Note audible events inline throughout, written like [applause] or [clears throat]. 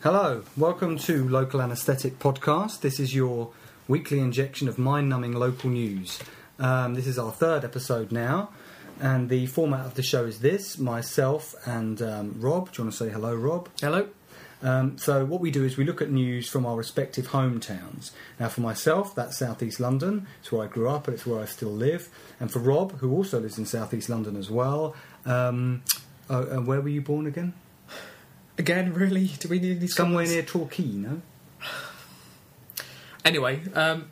Hello, welcome to Local Anesthetic Podcast. This is your weekly injection of mind numbing local news. Um, this is our third episode now, and the format of the show is this myself and um, Rob. Do you want to say hello, Rob? Hello. Um, so, what we do is we look at news from our respective hometowns. Now, for myself, that's Southeast London. It's where I grew up and it's where I still live. And for Rob, who also lives in Southeast London as well, um, uh, where were you born again? Again, really? Do we need these Somewhere comments? near Torquay, no? Anyway, um,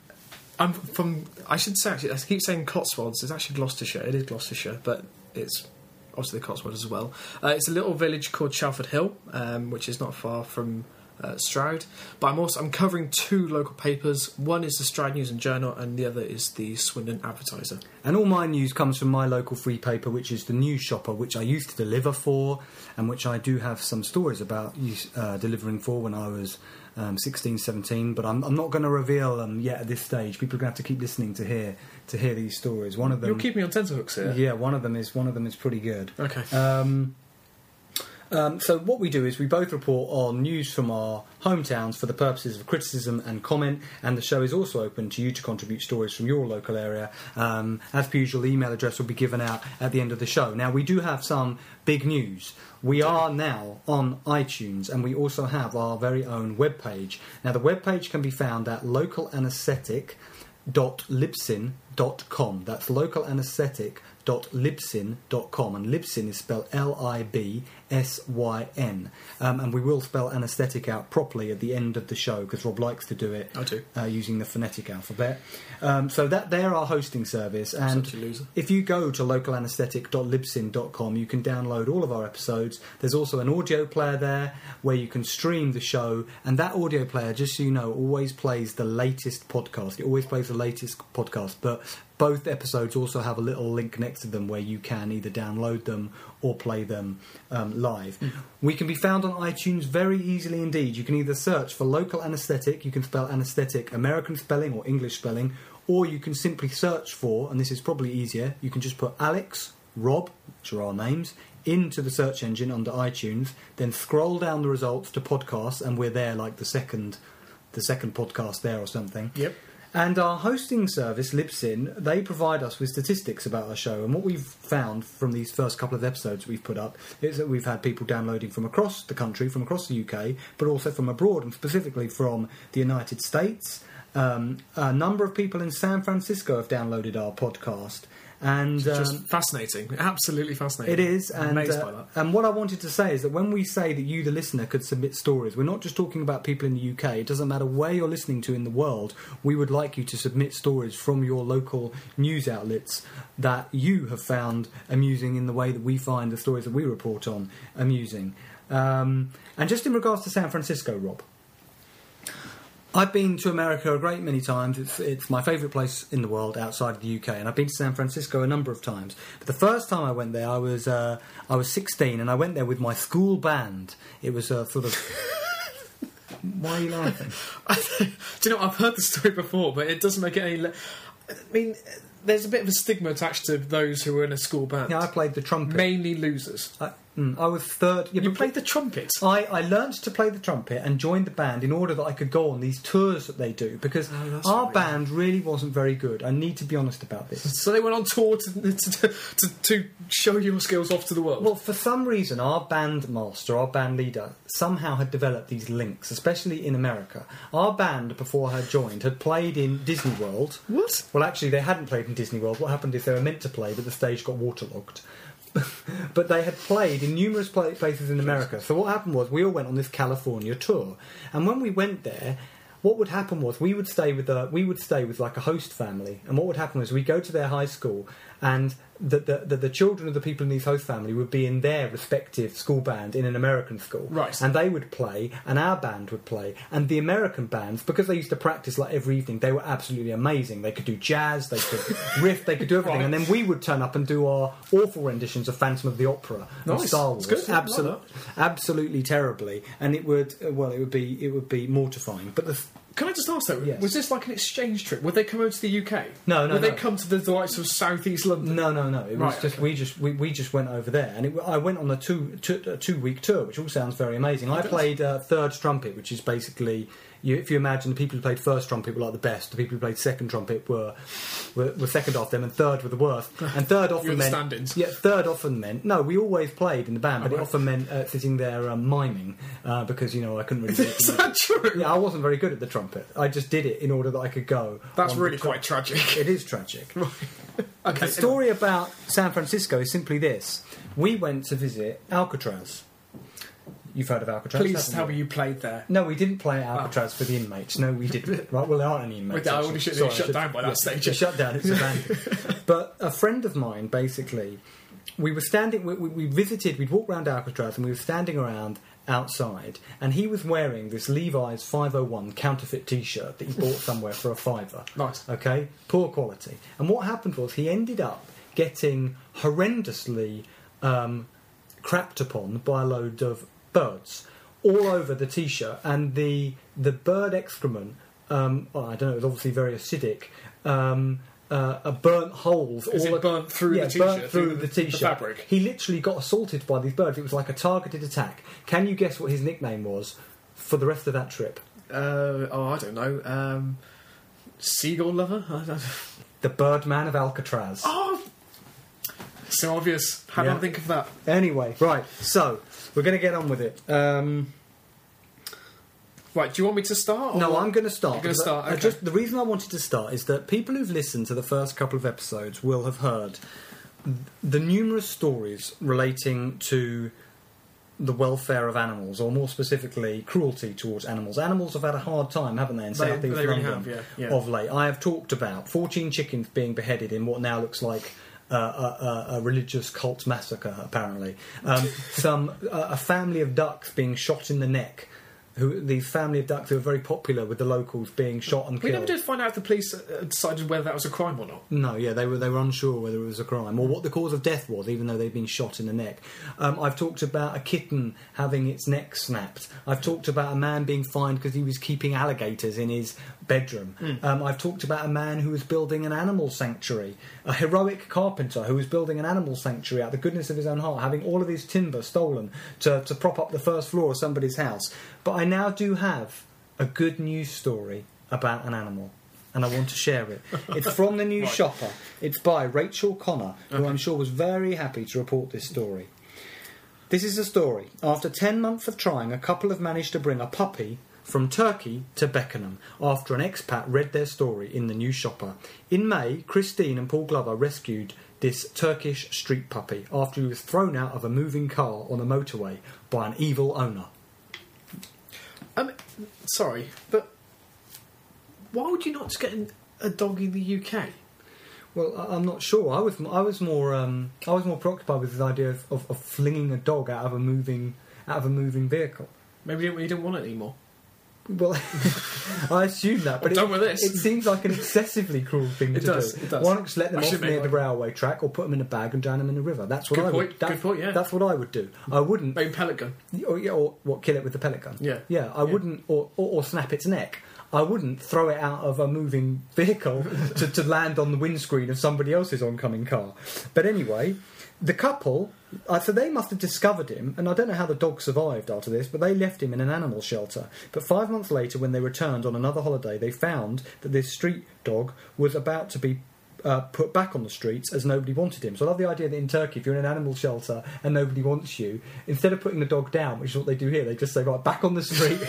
I'm from. I should say actually. I keep saying Cotswolds. It's actually Gloucestershire. It is Gloucestershire, but it's obviously the Cotswolds as well. Uh, it's a little village called Chalford Hill, um, which is not far from uh, Stroud. But I'm also I'm covering two local papers. One is the Stroud News and Journal, and the other is the Swindon Advertiser. And all my news comes from my local free paper, which is the News Shopper, which I used to deliver for, and which I do have some stories about uh, delivering for when I was um, 16, 17. But I'm, I'm not going to reveal them yet at this stage. People are going to have to keep listening to hear to hear these stories. One of them, You're keeping me on tenterhooks here. yeah, one of them is one of them is pretty good. Okay. Um, um, so what we do is we both report on news from our hometowns for the purposes of criticism and comment, and the show is also open to you to contribute stories from your local area. Um, as per usual, the email address will be given out at the end of the show. Now we do have some big news. We are now on iTunes, and we also have our very own webpage. Now the webpage can be found at localanesthetic.libsyn.com. That's localanesthetic.libsyn.com, and Libsyn is spelled L-I-B S-Y-N. Um, and we will spell anaesthetic out properly at the end of the show because Rob likes to do it I do. uh, using the phonetic alphabet. Um, so that they're our hosting service, and Such a loser. if you go to localanesthetic.libsyn.com, you can download all of our episodes. There's also an audio player there where you can stream the show, and that audio player, just so you know, always plays the latest podcast. It always plays the latest podcast, but both episodes also have a little link next to them where you can either download them or play them um, live. We can be found on iTunes very easily indeed. You can either search for local anesthetic, you can spell anesthetic American spelling or English spelling, or you can simply search for, and this is probably easier, you can just put Alex, Rob, which are our names, into the search engine under iTunes, then scroll down the results to podcasts, and we're there like the second the second podcast there or something. Yep. And our hosting service, Libsyn, they provide us with statistics about our show. And what we've found from these first couple of episodes we've put up is that we've had people downloading from across the country, from across the UK, but also from abroad, and specifically from the United States. Um, a number of people in San Francisco have downloaded our podcast. And Just um, fascinating. Absolutely fascinating. it is, I'm and amazed uh, by that. and what I wanted to say is that when we say that you, the listener, could submit stories, we're not just talking about people in the UK. It doesn't matter where you're listening to in the world. We would like you to submit stories from your local news outlets that you have found amusing in the way that we find the stories that we report on amusing. Um, and just in regards to San Francisco, Rob. I've been to America a great many times. It's, it's my favourite place in the world outside of the UK, and I've been to San Francisco a number of times. But the first time I went there, I was uh, I was 16, and I went there with my school band. It was a sort of. [laughs] Why are you laughing? [laughs] Do you know, I've heard the story before, but it doesn't make it any. Le- I mean, there's a bit of a stigma attached to those who are in a school band. Yeah, I played the trumpet. Mainly losers. I, mm, I was third. Yeah, You played the trumpet. I, I learned to play the trumpet and joined the band in order that I could go on these tours that they do because Oh, our band really wasn't very good. I need to be honest about this. [laughs] So they went on tour to, to, to, to show your skills off to the world. Well, for some reason, our band master, our band leader, somehow had developed these links, especially in America. Our band, before I joined, had played in Disney World. what? Well, actually, they hadn't played in Disney World. What happened is they were meant to play, but the stage got waterlogged. [laughs] but they had played in numerous places in America. So what happened was we all went on this California tour, and when we went there, what would happen was we would stay with a we would stay with like a host family, and what would happen was we go to their high school, and that the, the the children of the people in these host family would be in their respective school band in an American school, Right. And they would play, and our band would play, and the American bands because they used to practice like every evening, they were absolutely amazing. They could do jazz, they could [laughs] riff, they could do everything, Right. and then we would turn up and do our awful renditions of Phantom of the Opera and Star Wars, good. Absolutely, absolutely terribly, and it would uh, well, it would be it would be mortifying. But the Can I just ask though? Yes. Was this like an exchange trip? Would they come over to the UK? No, no, Would no. they come to the likes of Southeast London? No, no, no. It was Right, just okay. we just we, we just went over there, and it, I went on a two two, two week tour, which all sounds very amazing. I does. played uh, third trumpet, which is basically you, if you imagine the people who played first trumpet were like the best, the people who played second trumpet were were, were second off them, and third were the worst. [laughs] And third often meant stand-ins. yeah, third often meant no. We always played in the band, but Oh, it right. often meant uh, sitting there um, miming uh, because you know I couldn't really. Is [laughs] that true? yeah, I wasn't very good at the trumpet. I just did it in order that I could go. That's really quite tragic. [laughs] It is tragic. Okay, The story about San Francisco is simply this: we went to visit Alcatraz. You've heard of Alcatraz? Please tell you? me you played there. No, we didn't play at Alcatraz for the inmates. No, we didn't. [laughs] Right? Well, there aren't any inmates. I actually. would've shut- Sorry, shut I should- down by that yeah, stage. It's shut down. It's abandoned. [laughs] but a friend of mine, basically, we were standing. We, we, we visited. We'd walked around Alcatraz, and we were standing around outside, and he was wearing this Levi's 501 counterfeit T-shirt that he bought somewhere for a fiver. [laughs] Nice. Okay, poor quality. And what happened was he ended up getting horrendously um, crapped upon by a load of birds all over the t-shirt, and the the bird excrement. Um, well, I don't know. It was obviously very acidic. Um, uh, uh, burnt holes. Is all it burnt through yeah, the t-shirt, burnt through, through the the- the t-shirt. fabric? He literally got assaulted by these birds. It was like a targeted attack. Can you guess what his nickname was for the rest of that trip? Uh, oh, I don't know. Um, seagull lover? I don't The Birdman of Alcatraz. Oh, so obvious. How Yeah. do I think of that? Anyway, right. So we're going to get on with it. Um, Right, do you want me to start? no, I'm going to start. You're gonna start, okay. just the reason I wanted to start is that people who've listened to the first couple of episodes will have heard the numerous stories relating to the welfare of animals, or more specifically, cruelty towards animals. Animals have had a hard time, haven't they, in South East really London have, yeah, yeah. of late. I have talked about 14 chickens being beheaded in what now looks like uh, a, a, a religious cult massacre, apparently. Um, [laughs] some uh, a family of ducks being shot in the neck. Who these family of ducks who are very popular with the locals being shot and killed. We never did find out if the police uh, decided whether that was a crime or not. No, yeah, they were they were unsure whether it was a crime or what the cause of death was, even though they'd been shot in the neck. Um, I've talked about a kitten having its neck snapped. I've talked about a man being fined because he was keeping alligators in his bedroom. Um, I've talked about a man who was building an animal sanctuary, a heroic carpenter who was building an animal sanctuary out of the goodness of his own heart, having all of his timber stolen to, to prop up the first floor of somebody's house. But I now do have a good news story about an animal and I want to share it. It's from the new [laughs] Right. shopper. It's by Rachel Connor, who I'm sure was very happy to report this story. This is a story. After 10 months of trying, a couple have managed to bring a puppy from Turkey to Beckenham after an expat read their story in the News Shopper. In May, Christine and Paul Glover rescued this Turkish street puppy after he was thrown out of a moving car on a motorway by an evil owner. Um, sorry, but why would you not just get a dog in the UK? Well, I'm not sure. I was I was more um, I was more preoccupied with the idea of, of, of flinging a dog out of a moving out of a moving vehicle. Maybe you you didn't want it anymore. Well, [laughs] I assume that, but I'm it, done with this. it seems like an excessively cruel thing [laughs] It to does, do. it does. Why not just let them I off near the railway track or put them in a bag and drown them in the river? That's what Good I point, would. That's, good point, yeah. That's what I would do. I wouldn't. Maybe pellet gun. Oh, or, or what? Kill it with the pellet gun. Yeah. yeah. I Yeah. wouldn't, or, or, or snap its neck. I wouldn't throw it out of a moving [laughs] vehicle to, to land on the windscreen of somebody else's oncoming car. But anyway, the couple, uh, so they must have discovered him, and I don't know how the dog survived after this, but they left him in an animal shelter. But five months later, when they returned on another holiday, they found that this street dog was about to be uh, put back on the streets as nobody wanted him. So I love the idea that in Turkey, if you're in an animal shelter and nobody wants you, instead of putting the dog down, which is what they do here, they just say, right, back on the street.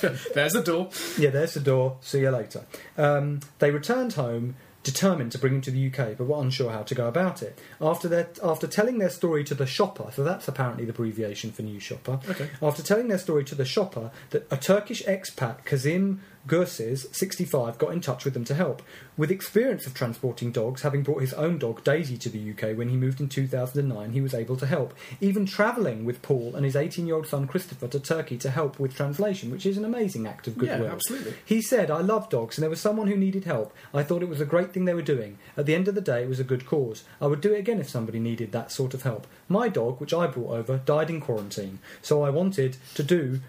[laughs] There's the door. yeah, there's the door. See you later. Um, they returned home. Determined to bring him to the UK, but were unsure how to go about it. After their, after telling their story to the shopper, so that's apparently the abbreviation for News Shopper. Okay. After telling their story to the shopper, that a Turkish expat, Kazim Gursiz, 65, got in touch with them to help. With experience of transporting dogs, having brought his own dog Daisy to the UK when he moved in 2009, he was able to help. Even travelling with Paul and his 18 year old son Christopher to Turkey to help with translation, which is an amazing act of goodwill. Yeah, absolutely. He said, I love dogs, and there was someone who needed help. I thought it was a great thing they were doing. At the end of the day, it was a good cause. I would do it again if somebody needed that sort of help. My dog, which I brought over, died in quarantine, so I wanted to do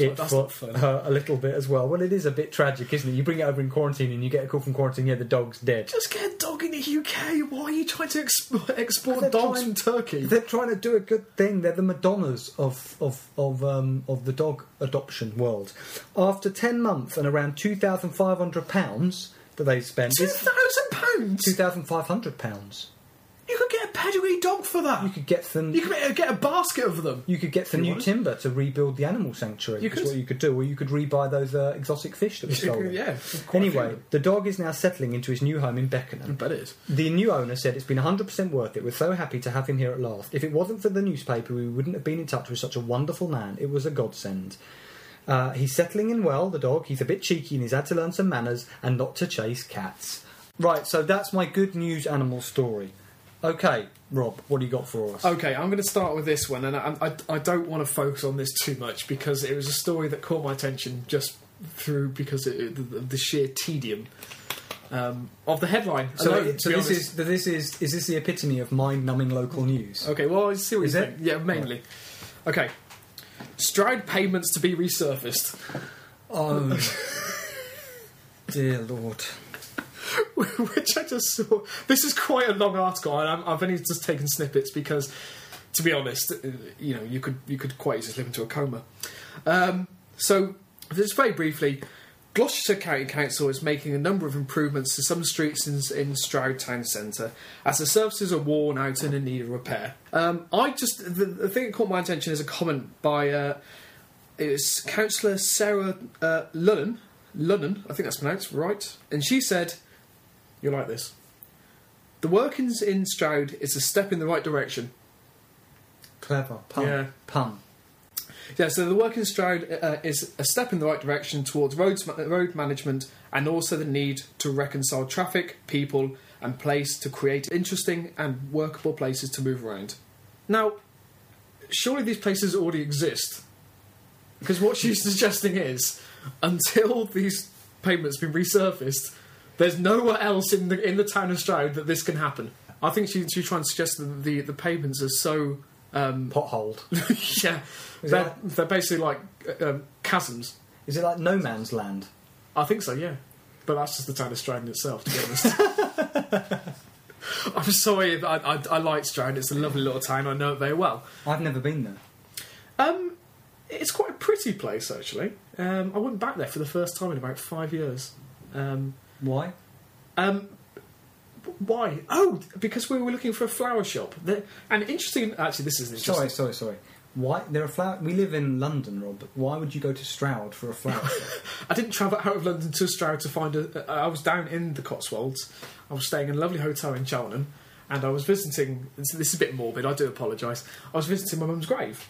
it that's for her a little bit as well. Well, it is a bit tragic, isn't it? You bring it over in quarantine and you get a call from quarantine, yeah, the dog's dead. Just get a dog in the UK. Why are you trying to exp- export dogs trying- from Turkey? They're trying to do a good thing. They're the Madonnas of of of um, of the dog adoption world. After ten months and around two thousand five hundred pounds that they spent, Two thousand pounds. two thousand five hundred pounds. You could get pedigree dog for that. You could get them. You could get a basket of them. You could get the new wanted. timber to rebuild the animal sanctuary. You That's could. what you could do, or you could rebuy those uh, exotic fish that were stolen. yeah. quite a few Anyway, of the dog is now settling into his new home in Beckenham. them. Bet it is. The new owner said it's been 100% worth it. We're so happy to have him here at last. If it wasn't for the newspaper, we wouldn't have been in touch with such a wonderful man. It was a godsend. Uh, he's settling in well, the dog. He's a bit cheeky and he's had to learn some manners and not to chase cats. Right, so that's my good news animal story. Okay, Rob, what do you got for us? Okay, I'm going to start with this one, and I, I, I don't want to focus on this too much because it was a story that caught my attention just through because of the, the sheer tedium um, of the headline. so, alone, so this honest. is this is is this the epitome of mind-numbing local news? Okay, well, I see what Is it? Yeah, mainly. Okay. Stroud payments to be resurfaced. Oh, [laughs] dear lord! [laughs] which I just saw. This is quite a long article, and I'm, I've only just taken snippets because, to be honest, uh, you know, you could you could quite easily slip into a coma. Um, so, just very briefly, Gloucestershire County Council is making a number of improvements to some streets in, in Stroud Town Centre as the surfaces are worn out and in need of repair. Um, I just the, the thing that caught my attention is a comment by uh, it's Councillor Sarah uh, Lunnon. Lunnon, I think that's pronounced right, and she said. You like this? The workings in Stroud is a step in the right direction. Clever pun. Yeah. Pun. Yeah, so the work in Stroud uh, is a step in the right direction towards roads, road management and also the need to reconcile traffic, people, and place to create interesting and workable places to move around. Now, surely these places already exist. Because what she's [laughs] suggesting is, until these pavements have been resurfaced, there's nowhere else in the in the town of Stroud that this can happen. I think she, she's trying to suggest that the, the pavements are so um, [laughs] Potholed. [laughs] yeah, Is they're, they're basically like uh, um, chasms. Is it like no man's land? I think so, yeah. But that's just the town of Stroud in itself, to be honest. [laughs] I'm sorry, I, I, I like Stroud. It's a lovely little town. I know it very well. I've never been there. Um, it's quite a pretty place, actually. Um, I went back there for the first time in about five years. Um, Why? um, why? Oh, because we were looking for a flower shop. And interesting, actually, this is interesting. Sorry, sorry, sorry. Why there are flower? We live in London, Rob. Why would you go to Stroud for a flower shop? [laughs] I didn't travel out of London to Stroud to find a. I was down in the Cotswolds. I was staying in a lovely hotel in Cheltenham, and I was visiting. This is a bit morbid. I do apologise. I was visiting my mum's grave.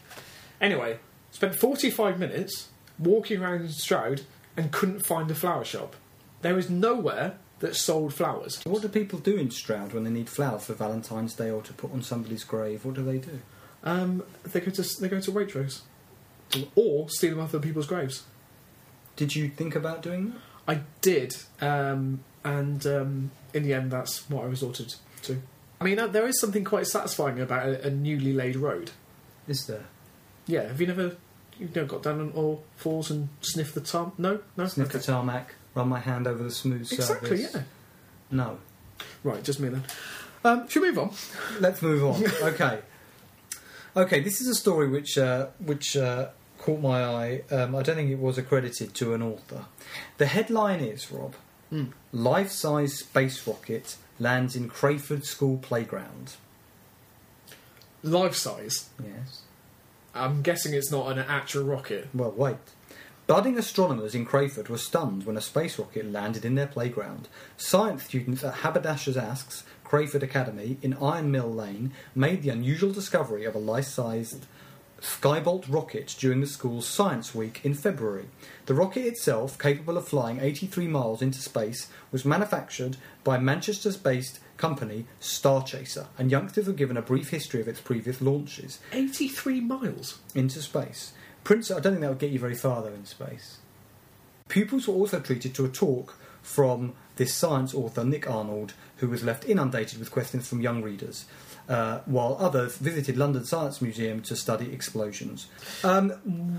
Anyway, spent forty-five minutes walking around Stroud and couldn't find a flower shop. There is nowhere that sold flowers. what do people do in Stroud when they need flowers for Valentine's Day or to put on somebody's grave? What do they do? Um, they go to they go to Waitrose, or steal them off other people's graves. Did you think about doing that? I did, um, and um, in the end, that's what I resorted to. I mean, there is something quite satisfying about a, a newly laid road. Is there? Yeah, have you never, you know, got down on all fours and sniffed the tar? No, no. Sniff okay. the tarmac, run my hand over the smooth surface. Exactly. Yeah. No. Right. Just me then. Um, should we move on? Let's move on. [laughs] okay. Okay, this is a story which uh, which uh, caught my eye. Um, I don't think it was accredited to an author. The headline is Rob: Hmm. Life-size space rocket lands in Crayford School playground. Life size. Yes. I'm guessing it's not an actual rocket. Well, wait. Budding astronomers in Crayford were stunned when a space rocket landed in their playground. Science students at Haberdashers' Aske's, Crayford Academy, in Iron Mill Lane, made the unusual discovery of a life-sized Skybolt rocket during the school's Science Week in February. The rocket itself, capable of flying 83 miles into space, was manufactured by Manchester-based company Starchaser, and youngsters were given a brief history of its previous launches 83 miles. into space. Prince, I don't think that would get you very far though in space. Pupils were also treated to a talk from this science author Nick Arnold, who was left inundated with questions from young readers. uh, while others visited London Science Museum to study explosions. Um,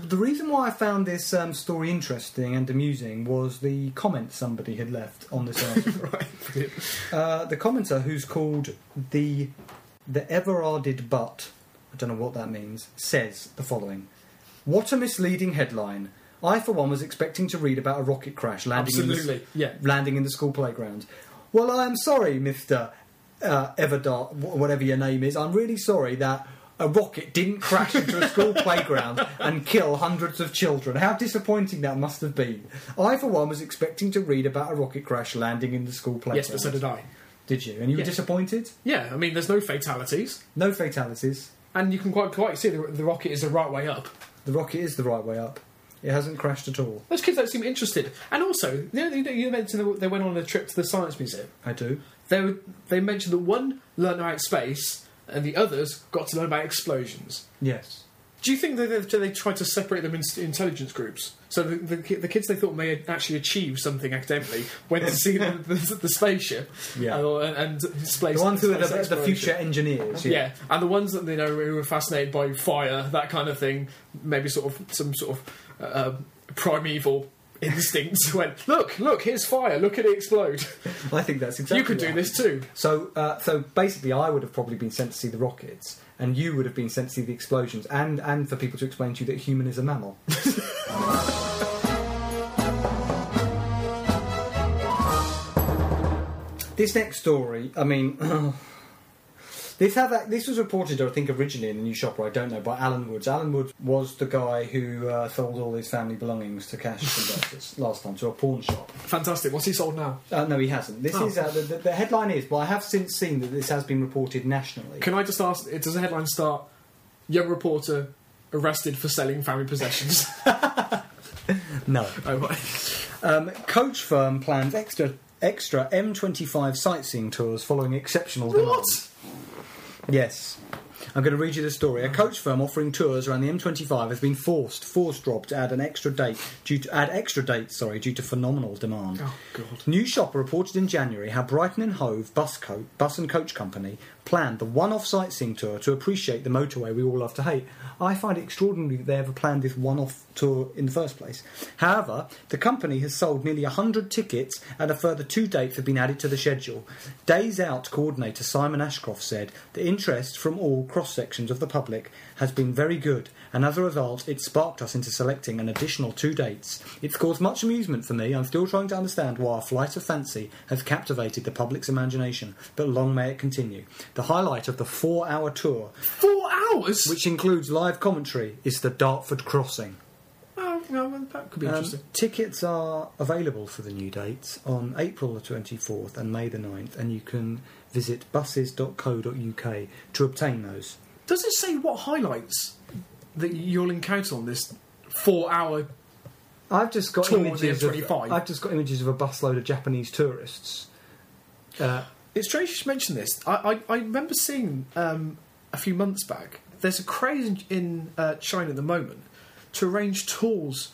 the reason why I found this um, story interesting and amusing was the comment somebody had left on this article. [laughs] right, uh, the commenter, who's called the the Everarded Butt, I don't know what that means, says the following: "What a misleading headline! I, for one, was expecting to read about a rocket crash landing in the, yeah. landing in the school playground. Well, I am sorry, Mister uh, Everdart, whatever your name is. I'm really sorry that." A rocket didn't crash into a school [laughs] playground and kill hundreds of children. How disappointing that must have been. I, for one, was expecting to read about a rocket crash landing in the school playground. Yes, but so did I. Did you? And you were disappointed? Yeah, I mean, there's no fatalities, No fatalities. and you can quite quite see the, the rocket is the right way up. The rocket is the right way up. It hasn't crashed at all. Those kids don't seem interested. And also, you, know, you mentioned that they went on a trip to the science museum. I do. They were, they mentioned that one learned about space, and the others got to learn about explosions. Yes. Do you think that they, they tried to separate them into intelligence groups? So the, the, the kids they thought may actually achieve something academically went to see the, [laughs] the, the spaceship Yeah. and, and display The ones who are the, the future engineers. Yeah. and the ones that you know who were fascinated by fire, that kind of thing, maybe sort of some sort of uh, primeval instincts. [laughs] went, look, look, here's fire, look at it explode. [laughs] I think that's exactly you could what do this too. So, uh, so basically, I would have probably been sent to see the rockets, and you would have been sent to see the explosions, and and for people to explain to you that human is a mammal. [laughs] this next story, I mean. [clears throat] Oh, This had that, this was reported, I think, originally in the News Shopper. I don't know by Alan Woods. Alan Woods was the guy who uh, sold all his family belongings to cash [laughs] converters last time to a pawn shop. Fantastic. What's he sold now? Uh, no, he hasn't. This Oh. is uh, the, the, the headline is, but I have since seen that this has been reported nationally. Can I just ask? Does the headline start? Young reporter arrested for selling family possessions. [laughs] [laughs] No. oh. Um, coach firm plans extra extra M25 sightseeing tours following exceptional demand. what? Yes. I'm going to read you the story. A coach firm offering tours around the M25 has been forced, forced Rob to add an extra date due to add extra dates, sorry, due to phenomenal demand. Oh God. News Shopper reported in January how Brighton and Hove Bus, Co- Bus and Coach Company planned the one-off sightseeing tour to appreciate the motorway we all love to hate. I find it extraordinary that they ever planned this one-off tour in the first place. However, the company has sold nearly 100 tickets and a further two dates have been added to the schedule. Days Out coordinator Simon Ashcroft said the interest from all cross-sections of the public has been very good and as a result it sparked us into selecting an additional two dates. It's caused much amusement for me. I'm still trying to understand why a flight of fancy has captivated the public's imagination, but long may it continue. The highlight of the four hour tour, Four hours. which includes live commentary, is the Dartford Crossing. Oh, no, well, that could be Um, interesting. tickets are available for the new dates on April the 24th and May the 9th, and you can visit buses.co.uk to obtain those. Does it say what highlights that you'll encounter on this four-hour? I've just got Tour the images of, M25. I've just got images of a busload of Japanese tourists. Uh, It's strange you should mention this. I, I, I remember seeing um, a few months back. There's a craze in, in uh, China at the moment to arrange tours,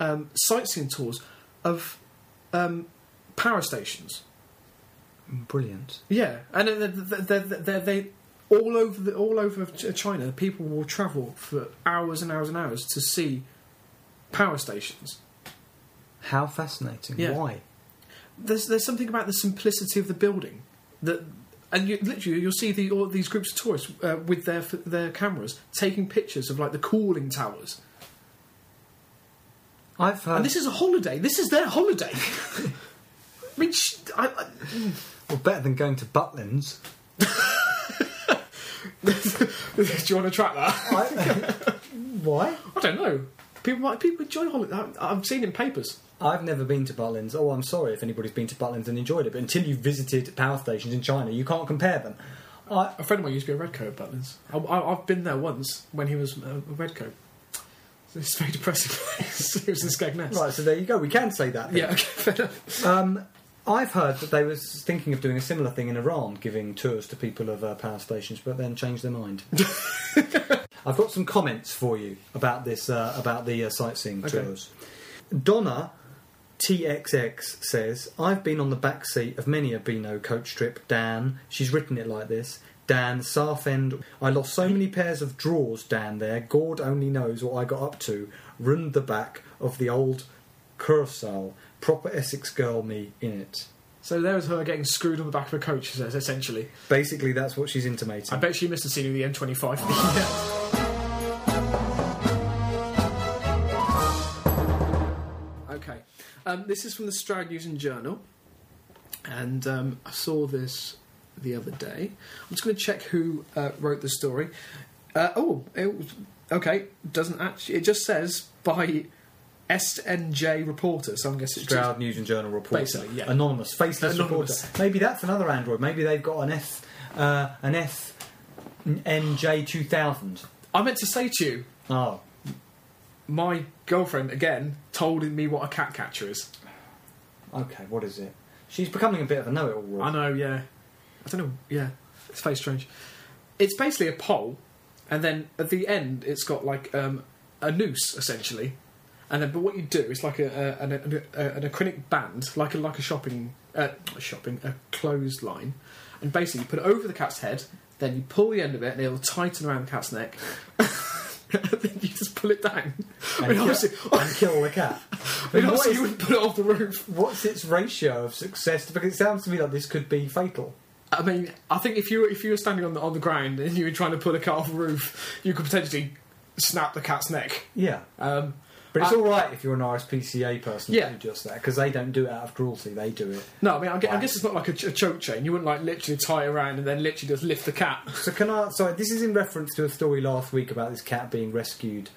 um, sightseeing tours of um, power stations. brilliant. Yeah, and they're, they're, they're, they're, they all over the, all over China. People will travel for hours and hours and hours to see power stations. How fascinating. Yeah. Why? There's there's something about the simplicity of the building that. And you, literally, you'll see the, all these groups of tourists uh, with their their cameras taking pictures of like the cooling towers. I've heard. And this is a holiday. This is their holiday. [laughs] I mean, sh- I, I, well, better than going to Butlins. [laughs] do you want to track that? I, [laughs] why? I don't know. People might people enjoy holiday. I- I've seen in papers. I've never been to Butlins. Oh, I'm sorry if anybody's been to Butlins and enjoyed it, but until you've visited power stations in China, you can't compare them. I, A friend of mine used to be a redcoat at Butlins. I, I, I've been there once when he was uh, a redcoat. It's a very depressing place. [laughs] it was in Skegness. right, so there you go. We can say that. then. Yeah, okay, fair enough. Um, I've heard that they was thinking of doing a similar thing in Iran, giving tours to people of uh, power stations, but then changed their mind. [laughs] I've got some comments for you about this, uh, about the uh, sightseeing Okay. tours. Donna TXX says, I've been on the back seat of many a Beano coach trip, Dan. She's written it like this. Dan, Southend. I lost so many pairs of drawers, Dan, there. God only knows what I got up to. Ruined the back of the old Kursaal. Proper Essex girl me in it. So there was her getting screwed on the back of a coach, says, essentially. Basically, that's what she's intimating. I bet she missed a scene of the M25. [laughs] Um, this is from the Stroud News and Journal. And um, I saw this the other day. I'm just going to check who uh, wrote the story. Uh, oh, it was, okay. Doesn't actually. It just says by SNJ reporter. So I'm guessing it's just- Stroud News and Journal reporter. Basically, yeah. Anonymous, faceless Anonymous. reporter. Maybe that's another Android. Maybe they've got an F, uh, an F NJ two thousand. I meant to say to you, Oh, my girlfriend again told me what a cat catcher is. okay. What is it? She's becoming a bit of a know-it-all. I know, yeah. I don't know, yeah. It's very strange. It's basically a pole, and then at the end, it's got like um, a noose essentially. And then, but what you do is like a, a, an, a, an acrylic band, like a like a shopping, uh, a shopping, a clothesline, and basically you put it over the cat's head. Then you pull the end of it, and it'll tighten around the cat's neck. [laughs] [laughs] then you just pull it down. I and, mean, kill, and kill the cat. [laughs] I mean, obviously you wouldn't put it off the roof. What's its ratio of success? Because it sounds to me like this could be fatal. I mean, I think if you were, if you were standing on the on the ground and you were trying to pull a cat off a roof, you could potentially snap the cat's neck. Yeah, Um, but it's I- all right if you're an RSPCA person Yeah. to do just that because they don't do it out of cruelty. They do it. no, I mean, I guess, I guess it's not like a, ch- a choke chain. You wouldn't like literally tie it around and then literally just lift the cat. [laughs] So can I? Sorry, this is in reference to a story last week about this cat being rescued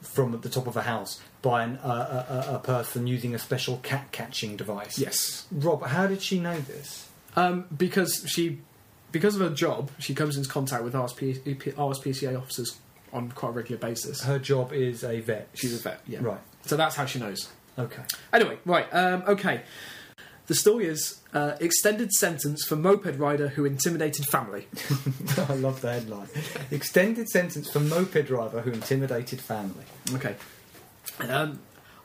from the top of a house by an, uh, a, a, a person using a special cat catching device. Yes, Rob, how did she know this? um, because she, because of her job, she comes into contact with RSP, RSPCA officers on quite a regular basis. Her job is a vet. She's a vet, yeah. Right. So that's how she knows. Okay. Anyway, right, um, okay. The story is uh, extended sentence for moped rider who intimidated family. [laughs] I love the headline. Extended sentence for moped driver who intimidated family. Okay. Um,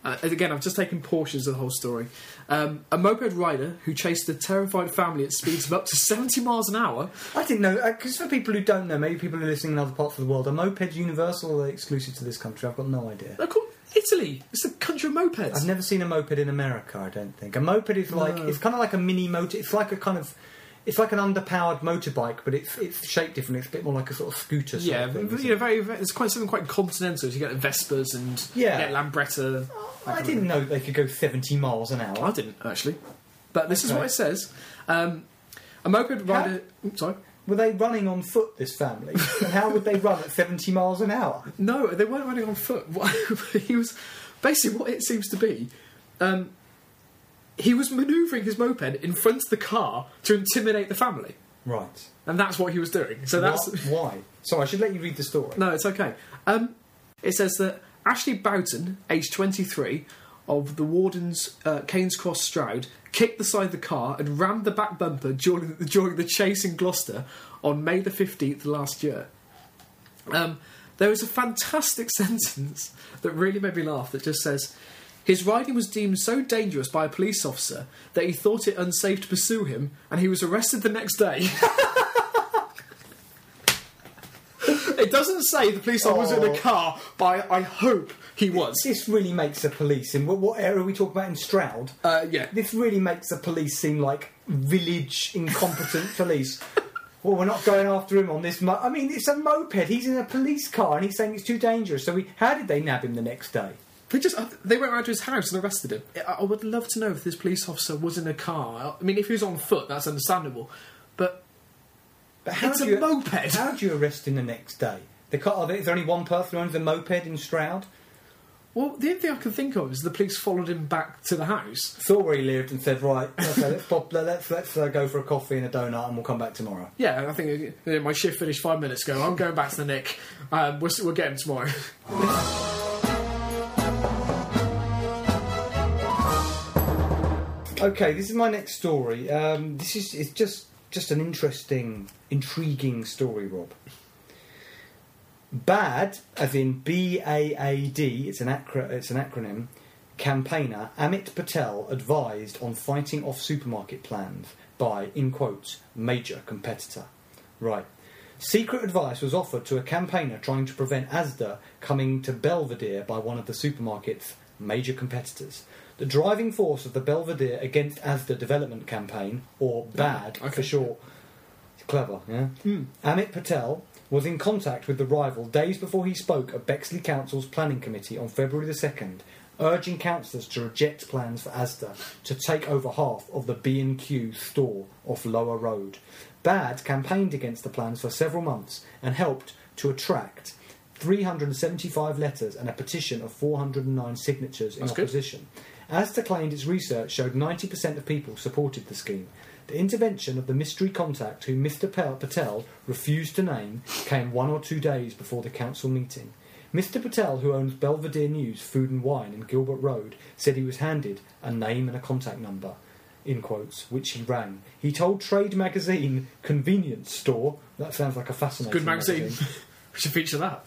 uh, again, I've just taken portions of the whole story. Um, a moped rider who chased a terrified family at speeds of up to 70 miles an hour. I didn't know, because for people who don't know, maybe people who are listening in other parts of the world, are mopeds universal or exclusive to this country? I've got no idea. They're called Italy. It's the country of mopeds. I've never seen a moped in America. I don't think a moped is like No. it's kind of like a mini motor. It's like a kind of it's like an underpowered motorbike, but it's it's shaped different. It's a bit more like a sort of scooter. Sort yeah, of thing, you know, very, very, it's quite something quite continental. So You get the Vespas and Yeah. Lambretta. I didn't know they could go seventy miles an hour. I didn't actually, but this is what it says. Um, a moped rider. Oops, Sorry. Were they running on foot? This family, [laughs] and how would they run at seventy miles an hour? No, they weren't running on foot. [laughs] He was basically what it seems to be. Um, he was manoeuvring his moped in front of the car to intimidate the family, Right. and that's what he was doing. So that's What- why. So I should let you read the story. no, it's okay. Um, it says that Ashley Boughton, aged 23, of the Warden's uh, Keynes Cross Stroud, kicked the side of the car and rammed the back bumper during, [laughs] during the chase in Gloucester on May the 15th last year. Um, there is a fantastic [laughs] sentence that really made me laugh that just says, his riding was deemed so dangerous by a police officer that he thought it unsafe to pursue him, and he was arrested the next day. [laughs] it doesn't say the police officer was in Oh. a car, but I, I hope he was. This really makes the police. In what, what area are we talking about in Stroud? Uh, yeah. This really makes the police seem like village incompetent police. Well, we're not going after him on this. Mo- I mean, it's a moped. He's in a police car, and he's saying it's too dangerous. So, we, how did they nab him the next day? They just uh, they went round to his house and arrested him. I, I would love to know if this police officer was in a car. I mean, if he was on foot, that's understandable. But But how it's do a you, moped. How do you arrest him the next day? The car, are there, is there only one person who owns a moped in Stroud? Well, the only thing I can think of is the police followed him back to the house. Saw where he lived and said, "Right, okay, let's [laughs] pop, let's let's uh, go for a coffee and a donut, and we'll come back tomorrow." Yeah, I think uh, my shift finished five minutes ago. I'm going back to the Nick. Um, we'll, we'll get him tomorrow. [laughs] Okay, this is my next story. Um, this is it's just just an interesting, intriguing story, Rob. Bad, as in B A A D, it's an acro- it's an acronym. Campaigner Amit Patel advised on fighting off supermarket plans by, in quotes, major competitor. Right. Secret advice was offered to a campaigner trying to prevent Asda coming to Belvedere by one of the supermarket's major competitors. The driving force of the Belvedere Against Asda development campaign, or BAD okay. for short, clever, yeah? Hmm. Amit Patel was in contact with the rival days before he spoke at Bexley Council's planning committee on February the 2nd, urging councillors to reject plans for Asda to take over half of the B&Q store off Lower Road. Bad campaigned against the plans for several months and helped to attract 375 letters and a petition of 409 signatures in That's good. Asda claimed its research showed 90% of people supported the scheme. The intervention of the mystery contact, who Mr. Patel refused to name, came one or two days before the council meeting. Mr. Patel, who owns Belvedere News Food and Wine in Gilbert Road, said he was handed a name and a contact number, in quotes, which he rang. He told Trade Magazine Convenience Store, that sounds like a fascinating Good magazine. We should feature that.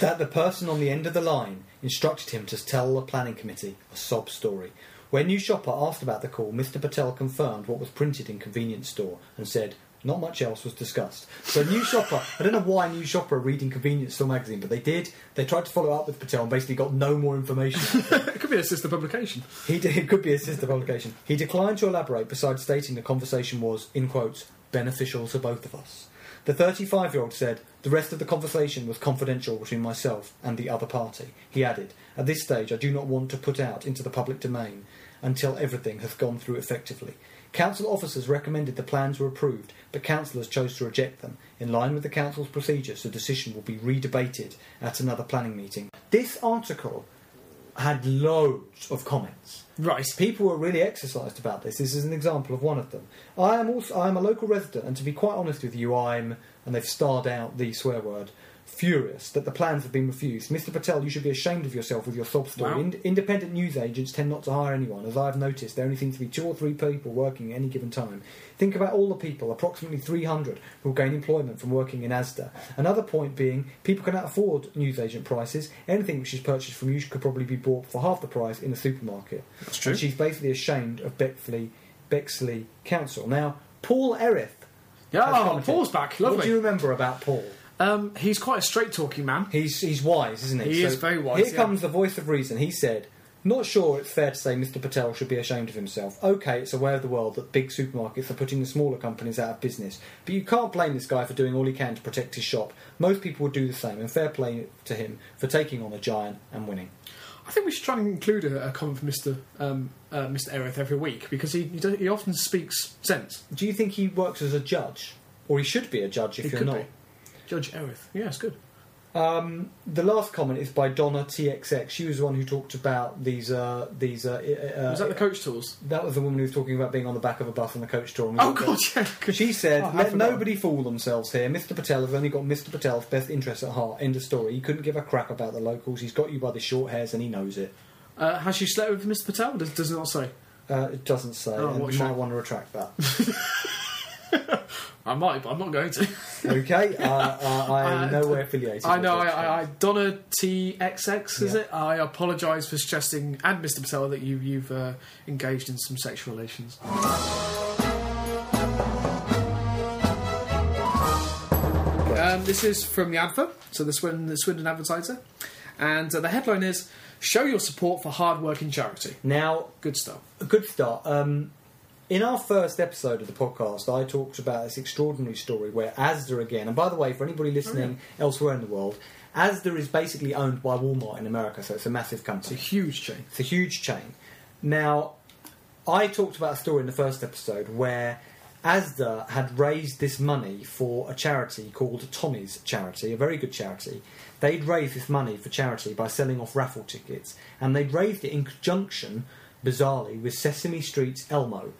that the person on the end of the line instructed him to tell the planning committee a sob story. When News Shopper asked about the call, Mr. Patel confirmed what was printed in convenience store and said not much else was discussed. So News Shopper, I don't know why News Shopper are reading convenience store magazine, but they did. They tried to follow up with Patel and basically got no more information. [laughs] it could be a sister publication. He did, it could be a sister publication. He declined to elaborate, besides stating the conversation was, in quotes, beneficial to both of us. The 35 year old said, The rest of the conversation was confidential between myself and the other party. He added, At this stage, I do not want to put out into the public domain until everything has gone through effectively. Council officers recommended the plans were approved, but councillors chose to reject them. In line with the council's procedures, the decision will be redebated at another planning meeting. This article had loads of comments. Right. People were really exercised about this. This is an example of one of them. I am also I am a local resident, and to be quite honest with you, I'm and they've starred out the swear word. Furious that the plans have been refused. Mr. Patel, you should be ashamed of yourself with your sob story. Wow. Ind- independent news agents tend not to hire anyone. As I've noticed, there only seems to be two or three people working at any given time. Think about all the people, approximately 300, who will gain employment from working in ASDA. Another point being, people cannot afford newsagent prices. Anything which is purchased from you could probably be bought for half the price in a supermarket. That's true. And she's basically ashamed of Bexley, Bexley Council. Now, Paul Erith. Yeah, oh. Paul's back. Lovely. What do you remember about Paul? Um, he's quite a straight talking man. He's he's wise, isn't he? He is very wise, Here yeah. comes the voice of reason. He said, "Not sure it's fair to say Mr. Patel should be ashamed of himself. Okay, it's aware of the world that big supermarkets are putting the smaller companies out of business, but you can't blame this guy for doing all he can to protect his shop. Most people would do the same, and fair play to him for taking on a giant and winning." I think we should try and include a, a comment from Mr. Um, uh, Mr. Erith every week because he he, he often speaks sense. Do you think he works as a judge, or he should be a judge if He you're not? be. Judge Erith. Yeah, it's good. Um, the last comment is by Donna TXX. She was the one who talked about these. Uh, these. Uh, uh, Was that the coach tools? That was the woman who was talking about being on the back of a bus on the coach tour. Oh god, yeah. She said, Oh, "Let nobody fool themselves here. Mr. Patel has only got Mr. Patel's best interests at heart. End of story. He couldn't give a crap about the locals. He's got you by the short hairs, and he knows it. Uh, has she slept with Mr. Patel? Does, does it not say? Uh, it doesn't say, Oh, and you might want to retract that. [laughs] I might, but I'm not going to. [laughs] okay, uh, uh, I am Uh, in affiliated. I know. I. I, I Donna TXX is Yeah. it? I apologise for suggesting, and Mr. Patel, that you you've uh, engaged in some sexual relations. Um, this is from the Adver, so the Swindon, the Swindon Advertiser, and uh, the headline is "Show your support for hard-working charity." Now, Good stuff. a good start. Um, in our first episode of the podcast, I talked about this extraordinary story where Asda again, and by the way, for anybody listening oh, elsewhere in the world, Asda is basically owned by Walmart in America, so it's a massive It's a company. huge chain. It's a huge chain. Now, I talked about a story in the first episode where Asda had raised this money for a charity called Tommy's Charity, a very good charity. They'd raised this money for charity by selling off raffle tickets, and they'd raised it in conjunction, bizarrely, with Sesame Street's Elmo.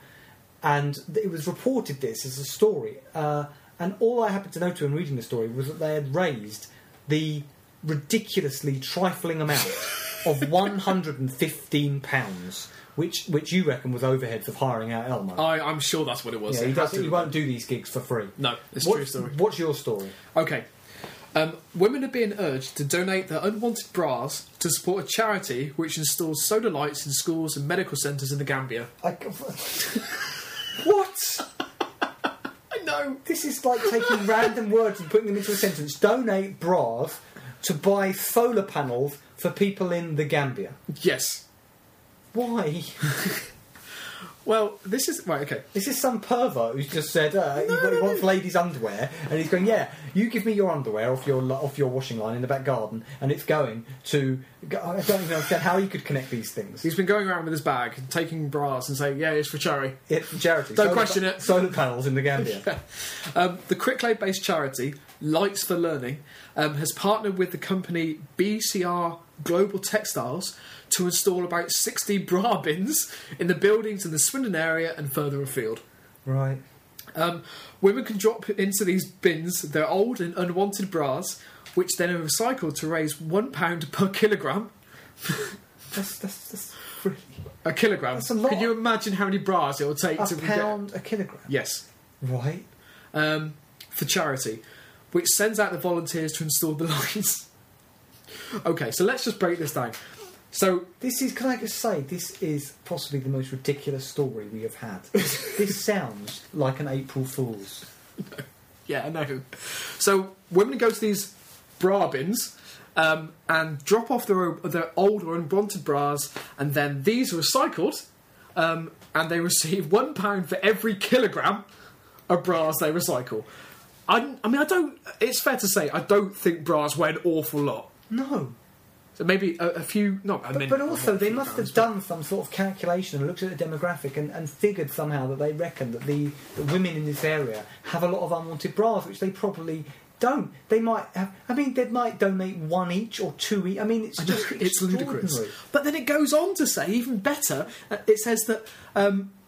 And it was reported this as a story, uh, and all I happened to know to in reading the story was that they had raised the ridiculously trifling amount of [laughs] one hundred and fifteen pounds, which which you reckon was overheads of hiring out Elmo. I, I'm sure that's what it was. yeah, he, does, to he be. won't do these gigs for free. No, it's a true story. what's your story? Okay. Um, women are being urged to donate their unwanted bras to support a charity which installs solar lights in schools and medical centres in the Gambia. I, [laughs] what? [laughs] I know. This is like taking random words and putting them into a sentence. Donate bras to buy solar panels for people in the Gambia. Yes. Why? [laughs] Well, this is right. Okay. This is some pervert who's just said uh, he, he wants ladies' underwear, and he's going, "Yeah, you give me your underwear off your off your washing line in the back garden, and it's going to." I don't even understand how he could connect these things. He's been going around with his bag, taking bras, and saying, "Yeah, it's for charity." It's for charity. Don't Solar question it. Solar panels in the Gambia. [laughs] Um, the Cricklade-based charity Lights for Learning um, has partnered with the company BCR Global Textiles to install about 60 [laughs] bra bins in the buildings in the Swindon area and further afield. Right. Um, women can drop into these bins their old and unwanted bras, which then are recycled to raise one pound per kilogram. [laughs] That's that's, that's really A kilogram. That's a lot. Can you imagine how many bras it will take a to get? pound a kilogram. Yes. Right. um, for charity, which sends out the volunteers to install the [laughs] lines. Okay, so let's just break this down. So, This is. Can I just say this is possibly the most ridiculous story we have had. [laughs] this sounds like an April Fool's. yeah, I know. So, women go to these bra bins um, and drop off their, their old or unwanted bras, and then these are recycled, um, and they receive [laughs] one pound for every kilogram of bras they recycle. I, I mean, I don't. It's fair to say I don't think bras weigh an awful lot. No. So maybe a, a few, not a But, min- but also, they must pounds, have done some sort of calculation and looked at the demographic and, and figured somehow that they reckon that the, the women in this area have a lot of unwanted bras, which they probably don't. They might have. I mean, they might donate one each or two each. I mean, it's I know, just it's ludicrous. But then it goes on to say, even better, uh, it says that um, f-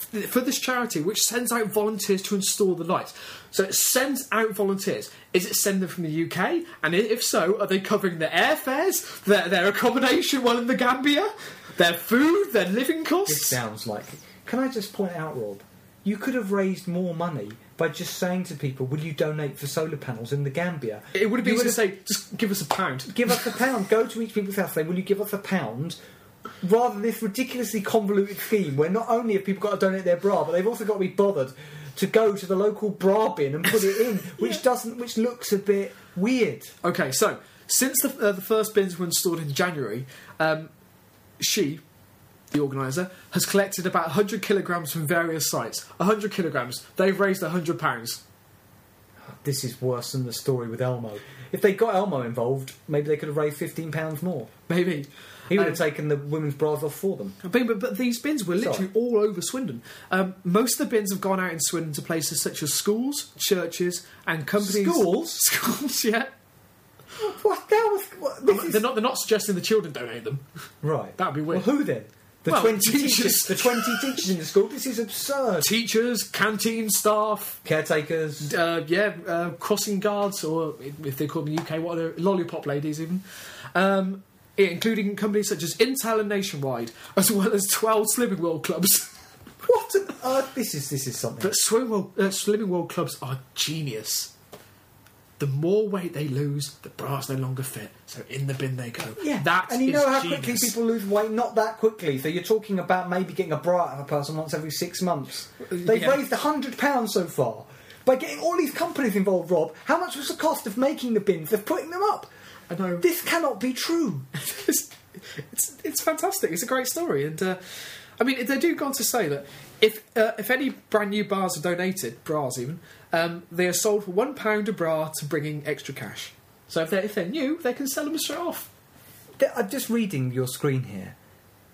for this charity, which sends out volunteers to install the lights. So it sends out volunteers. Is it sending them from the UK? And if so, are they covering their airfares, their, their accommodation while in the Gambia, their food, their living This costs? sounds like. Can I just point out, Rob? You could have raised more money by just saying to people, "Will you donate for solar panels in the Gambia?" It would have been to say, just give us a pound. give us a pound. Go to each people's house, say, "Will you give us a pound?" Rather this ridiculously convoluted scheme where not only have people got to donate their bra, but they've also got to be bothered to go to the local bra bin and put it in, [laughs] which doesn't, which looks a bit weird. Okay, so since the, uh, the first bins were installed in January, um, she, the organiser, has collected about 100 kilograms from various sites. 100 kilograms. They've raised 100 pounds. This is worse than the story with Elmo. If they got Elmo involved, maybe they could have raised fifteen pounds more. Maybe. He would have taken the women's bras off for them. But, but, but these bins were literally Sorry. all over Swindon. Um, most of the bins have gone out in Swindon to places such as schools, churches, and companies. Schools? [laughs] Schools, yeah. What? That was what, this is- They're not, they're not suggesting the children donate them. right. That'd be weird. Well, who then? The Well, twenty teachers. teachers. The twenty teachers in the school. This is absurd. Teachers, canteen staff, Caretakers. uh, yeah, uh, crossing guards, or if they call them UK, what are they? lollipop ladies, even. Um, including companies such as Intel and Nationwide, as well as 12 Slimming World clubs. [laughs] What on earth? This is this is something. But world, uh, Slimming World clubs are genius. The more weight they lose, the bras no longer fit. So in the bin they go. Yeah, that and you know how genius. quickly people lose weight? Not that quickly. So you're talking about maybe getting a bra out of a person once every six months. They've Yeah. raised a hundred pounds so far by getting all these companies involved. Rob, how much was the cost of making the bins? Of putting them up. I know. This cannot be true. [laughs] it's, it's it's fantastic. It's a great story, and uh, I mean they do go on to say that if uh, if any brand new bars are donated, bras even, um, they are sold for one pound a bra to bring in extra cash. So if they're if they're new, they can sell them straight off. I'm just reading your screen here.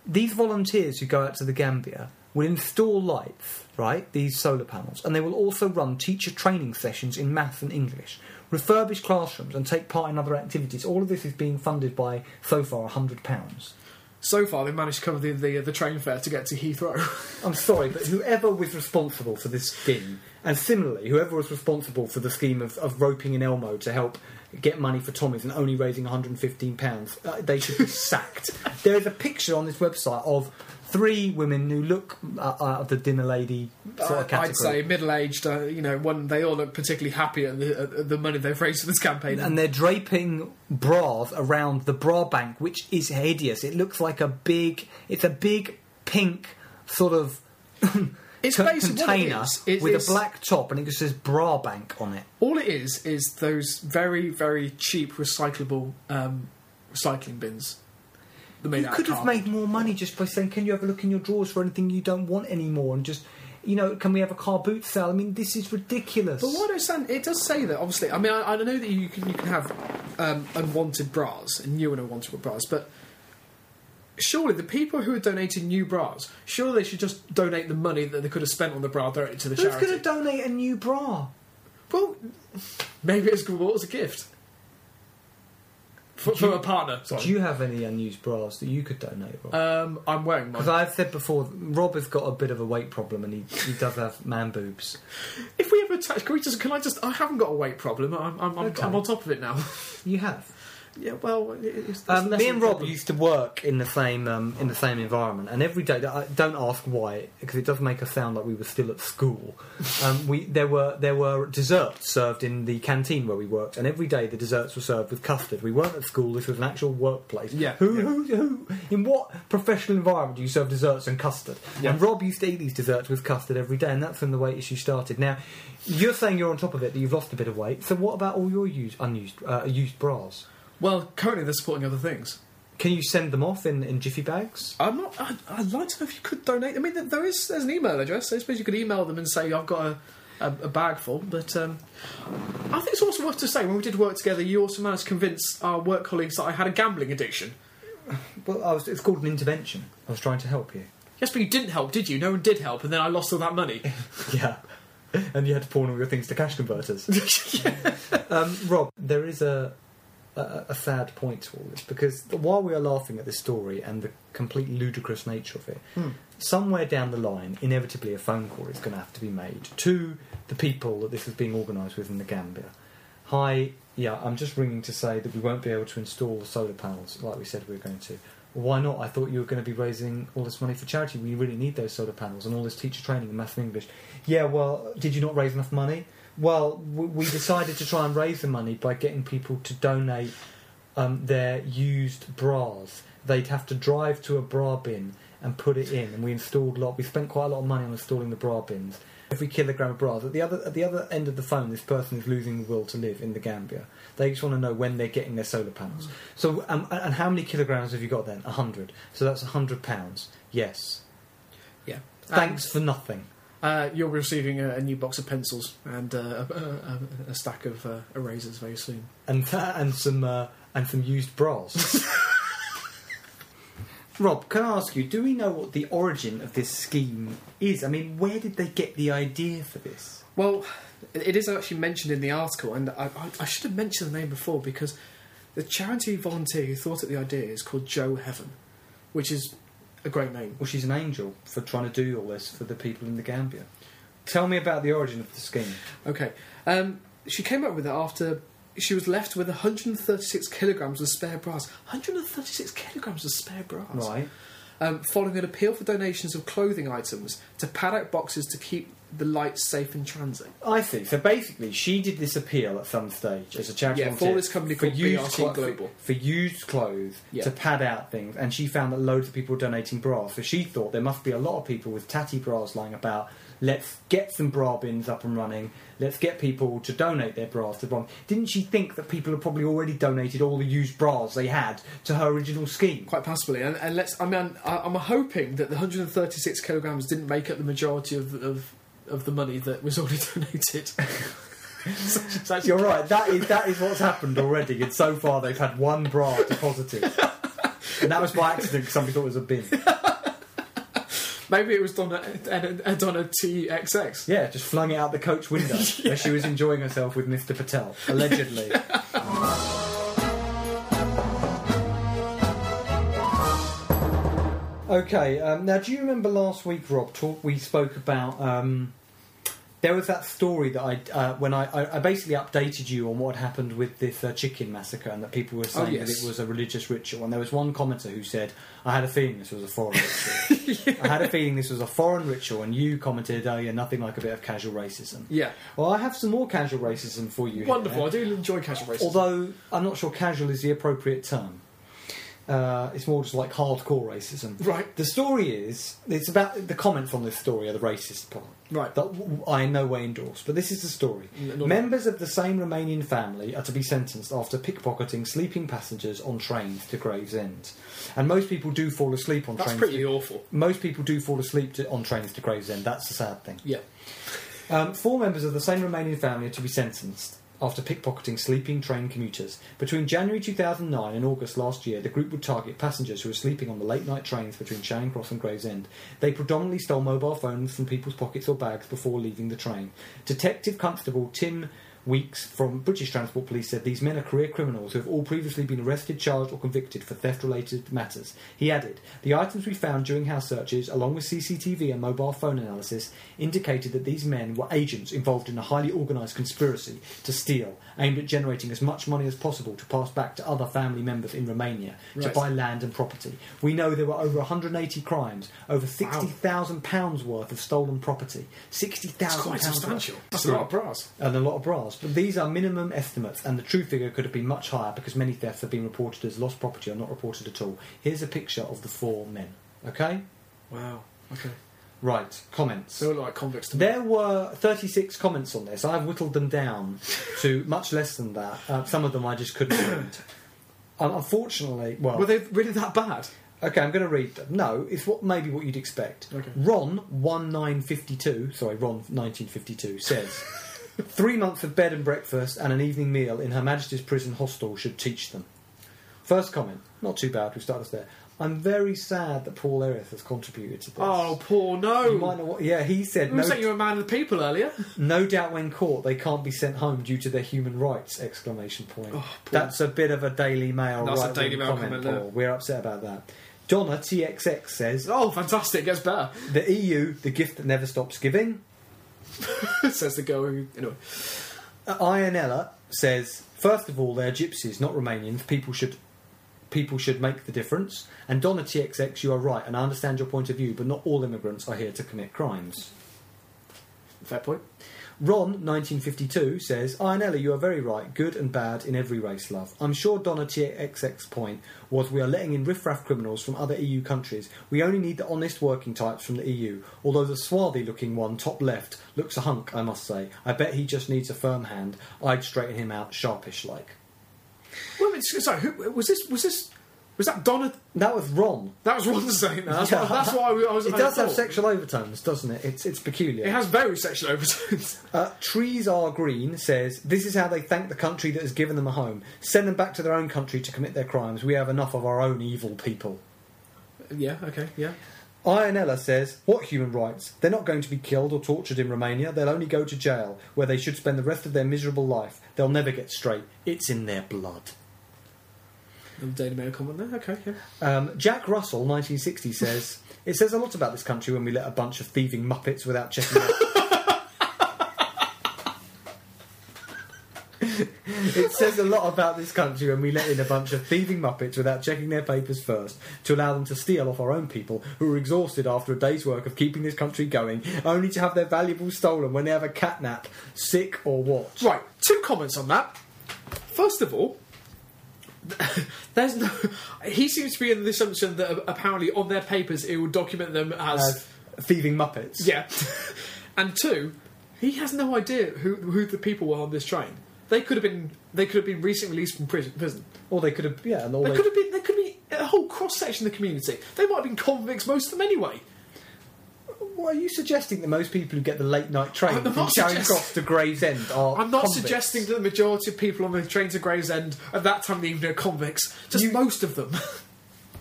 These volunteers who go out to the Gambia will install lights, right? These solar panels, and they will also run teacher training sessions in maths and English, refurbish classrooms, and take part in other activities. All of this is being funded by so far hundred pounds. So far, they've managed to cover the, the the train fare to get to Heathrow. [laughs] I'm sorry, but whoever was responsible for this scheme, and similarly, whoever was responsible for the scheme of, of roping in Elmo to help get money for Tommy's and only raising £115, uh, they should be [laughs] sacked. there is a picture on this website of three women who look uh, out of the dinner lady sort of category. I'd say middle aged. Uh, you know, one they all look particularly happy at the, at the money they've raised for this campaign. and they're draping bras around the bra bank, which is hideous. It looks like a big, it's a big pink sort of [laughs] It's basically what it container is. It with a black top and it just says bra bank on it. All it is is those very very cheap recyclable um, recycling bins. You could have made more money just by saying, "Can you have a look in your drawers for anything you don't want anymore?" And just, you know, can we have a car boot sale? I mean, this is ridiculous. But what understand, it does say that. Obviously, I mean, I, I know that you can you can have um, unwanted bras and new and unwanted bras, but surely the people who are donating new bras, surely they should just donate the money that they could have spent on the bra directly to the charity. Who's charity. going to donate a new bra? Well, maybe it's bought as a gift for, Do from a partner. Sorry. Do you have any unused bras that you could donate? Rob? um, I'm wearing Because mine. I've said before, Rob has got a bit of a weight problem, and he, he does have man boobs. If we ever touch, can we just? Can I just? I haven't got a weight problem. I'm I'm, I'm. I'm on top of it now. [laughs] You have. Yeah. Well, it's, it's Um, me and Rob problem. used to work in the same um, in the same environment, and every day. I don't ask why, because it does make us sound like we were still at school. Um, we there were there were desserts served in the canteen where we worked, and every day the desserts were served with custard. We weren't at school; this was an actual workplace. Yeah, Who yeah. who who? In what professional environment do you serve desserts and custard? Yeah. And Rob used to eat these desserts with custard every day, and that's when the weight issue started. Now, you're saying you're on top of it, that you've lost a bit of weight. So what about all your used unused uh, used bras? Well, currently they're supporting other things. Can you send them off in, in jiffy bags? I'm not. I'd, I'd like to know if you could donate. I mean, there- there is there's an email address. I suppose you could email them and say I've got a, a, a bag full. But um, I think it's also worth to say when we did work together, you also managed to convince our work colleagues that I had a gambling addiction. Well, I was, it's called an intervention. I was trying to help you. Yes, but you didn't help, did you? No one did help, and then I lost all that money. [laughs] Yeah. And you had to pawn all your things to cash converters. [laughs] um, Rob, there is a, a, a sad point to all this because while we are laughing at this story and the complete ludicrous nature of it, Hmm. somewhere down the line, inevitably a phone call is going to have to be made to the people that this is being organised with in the Gambia. Hi, yeah, I'm just ringing to say that we won't be able to install the solar panels like we said we were going to. Why not? I thought you were going to be raising all this money for charity. We really need those solar panels and all this teacher training and maths and English. Yeah, well, did you not raise enough money? Well, we decided to try and raise the money by getting people to donate um, their used bras. They'd have to drive to a bra bin and put it in, and we installed a lot. We spent quite a lot of money on installing the bra bins. Every kilogram of bras. At the other at the other end of the phone, this person is losing the will to live in the Gambia. They just want to know when they're getting their solar panels. So, um, and how many kilograms have you got then? A hundred. So that's a hundred pounds. Yes. Yeah. Thanks for nothing. Uh, you'll be receiving a, a new box of pencils and uh, a, a, a stack of uh, erasers very soon. and and some uh, and some used bras. [laughs] Rob, can I ask you? Do we know what the origin of this scheme is? I mean, where did they get the idea for this? Well, it is actually mentioned in the article, and I, I, I should have mentioned the name before because the charity volunteer who thought of the idea is called Joe Heaven, which is a great name. Well, she's an angel for trying to do all this for the people in the Gambia. Tell me about the origin of the scheme. Okay, um, she came up with it after she was left with 136 kilograms of spare brass. 136 kilograms of spare brass. Right. Um, following an appeal for donations of clothing items to pad out boxes to keep the lights safe in transit. I see. So basically, she did this appeal at some stage as a charity Yeah, for this company called BRC clo- Global. For, for used clothes Yeah. to pad out things, and she found that loads of people were donating bras. So she thought there must be a lot of people with tatty bras lying about. Let's get some bra bins up and running. Let's get people to donate their bras to bra. Didn't she think that people had probably already donated all the used bras they had to her original scheme? Quite possibly, and, and let's. I mean, I'm hoping that the 136 kilograms didn't make up the majority of of, of the money that was already [laughs] donated. It's [laughs] actually- You're right. That is that is what's happened already. And so far, they've had one bra deposited, and that was by accident because somebody thought it was a bin. Maybe it was Donna at, at, at, TXX. Yeah, just flung it out the coach window [laughs] where she was enjoying herself with Mr. Patel, allegedly. Okay, um, now do you remember last week, Rob? Talk, we spoke about. Um, there was that story that I, uh, when I, I, I basically updated you on what happened with this uh, chicken massacre, and that people were saying yes. that it was a religious ritual. And there was one commenter who said, "I had a feeling this was a foreign ritual. [laughs] I had a feeling this was a foreign ritual." And you commented, "Oh yeah, nothing like a bit of casual racism." Yeah, Well, I have some more casual racism for you. here. wonderful. I do enjoy casual racism. Although I'm not sure casual is the appropriate term. Uh, it's more just like hardcore racism. Right. The story is it's about the comments on this story are the racist part Right. that I in no way endorse. But this is the story. No- Members of the same Romanian family are to be sentenced after pickpocketing sleeping passengers on trains to Gravesend. And most people do fall asleep on That's trains. That's pretty awful. Most people do fall asleep to, on trains to Gravesend. That's the sad thing. Yeah. Um, four members of the same Romanian family are to be sentenced after pickpocketing sleeping train commuters. Between January 2009 and August last year, the group would target passengers who were sleeping on the late night trains between Charing Cross and Gravesend. They predominantly stole mobile phones from people's pockets or bags before leaving the train. Detective Constable Tim Weeks from British Transport Police said these men are career criminals who have all previously been arrested, charged, or convicted for theft related matters. He added, The items we found during house searches, along with CCTV and mobile phone analysis, indicated that these men were agents involved in a highly organised conspiracy to steal, aimed at generating as much money as possible to pass back to other family members in Romania to buy land and property. We know there were over 180 crimes, over £60,000 worth of stolen property. £60,000 That's quite worth. substantial. That's a lot of brass. And a lot of bras. But these are minimum estimates, and the true figure could have been much higher because many thefts have been reported as lost property or not reported at all. Here's a picture of the four men. Okay? Wow. Okay. Right, comments. They look like convicts to me. There were 36 comments on this. I've whittled them down to much less than that. Uh, some of them I just couldn't read. Um, unfortunately, well, Were they really that bad? okay, I'm going to read them. No, it's what maybe what you'd expect. Okay. Ron 1952, sorry, Ron 1952 says, three months of bed and breakfast and an evening meal in Her Majesty's Prison Hostel should teach them. First comment, not too bad. We started us there. I'm very sad that Paul Erith has contributed to this. Oh, poor no. You might what, yeah, he said no, were saying you were a man of the people earlier. no doubt when caught they can't be sent home due to their human rights! Exclamation point. Oh, poor- That's a bit of a Daily Mail That's a right Daily Mail comment, Paul. We're upset about that. Donna TXX says Oh, fantastic. Gets better. the EU, the gift that never stops giving. [laughs] Says the girl who. Anyway. Uh, Ianella says first of all they're gypsies, not Romanians. People should people should make the difference. And Donna TXX, you are right, and I understand your point of view, but not all immigrants are here to commit crimes. Fair point. Ron, 1952, says, Ianella, you are very right. Good and bad in every race, love. I'm sure Donna TXX point was we are letting in riffraff criminals from other EU countries. We only need the honest working types from the EU. Although the swarthy looking one, top left, looks a hunk, I must say. I bet he just needs a firm hand. I'd straighten him out sharpish like. Well, sorry, who, was this? Was this? Was that Donna? That was Ron. That was Ron saying that. That's, Yeah. what, that's why I was. It I does have sexual overtones, doesn't it? It's, it's peculiar. It has very sexual overtones. [laughs] Uh, Trees Are Green says, This is how they thank the country that has given them a home. Send them back to their own country to commit their crimes. We have enough of our own evil people. yeah. Okay. Yeah. Ianella says, What human rights? They're not going to be killed or tortured in Romania. They'll only go to jail, where they should spend the rest of their miserable life. They'll never get straight. It's in their blood. The Daily Mail comment there. Okay. Yeah. Um, Jack Russell, 1960, says, It says a lot about this country when we let a bunch of thieving muppets without checking [laughs] it says a lot about this country when we let in a bunch of thieving muppets without checking their papers first to allow them to steal off our own people who are exhausted after a day's work of keeping this country going, only to have their valuables stolen when they have a catnap, sick or what. Right. Two comments on that. First of all. [laughs] There's no. He seems to be in the assumption that uh, apparently on their papers it will document them as As thieving muppets. Yeah. [laughs] and two, he has no idea who who the people were on this train. They could have been they could have been recently released from prison. prison. Or they could have, yeah, and all They they, could have been. There could be a whole cross section of the community. They might have been convicts, most of them anyway. Well, are you suggesting that most people who get the late night train I'm from Charing suggest- Cross to Gravesend are I'm not convicts? suggesting that the majority of people on the train to Gravesend at that time of the evening are convicts. Just You- most of them. [laughs]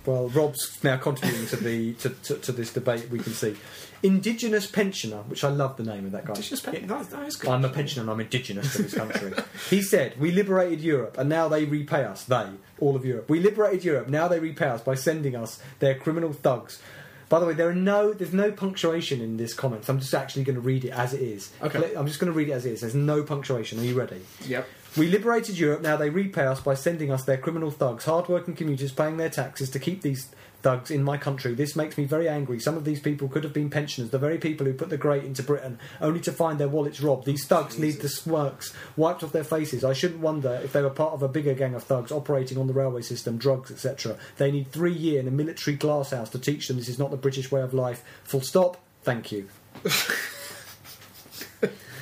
Well, Rob's now contributing to the to, to, to this debate. We can see indigenous pensioner, which I love the name of that guy. Indigenous pen- that, that is good. I'm a pensioner and I'm indigenous to this country. he said, We liberated Europe and now they repay us. They, all of Europe. We liberated Europe, now they repay us by sending us their criminal thugs. By the way, there are no there's no punctuation in this comment. So I'm just actually going to read it as it is. Okay. I'm just going to read it as it is. There's no punctuation. Are you ready? Yep. We liberated Europe, now they repay us by sending us their criminal thugs, hard-working commuters paying their taxes to keep these thugs in my country. This makes me very angry. Some of these people could have been pensioners, the very people who put the great into Britain, only to find their wallets robbed. These thugs need the smirks wiped off their faces. I shouldn't wonder if they were part of a bigger gang of thugs operating on the railway system, drugs, etc. They need three year in a military glasshouse to teach them this is not the British way of life. Full stop. Thank you. [laughs]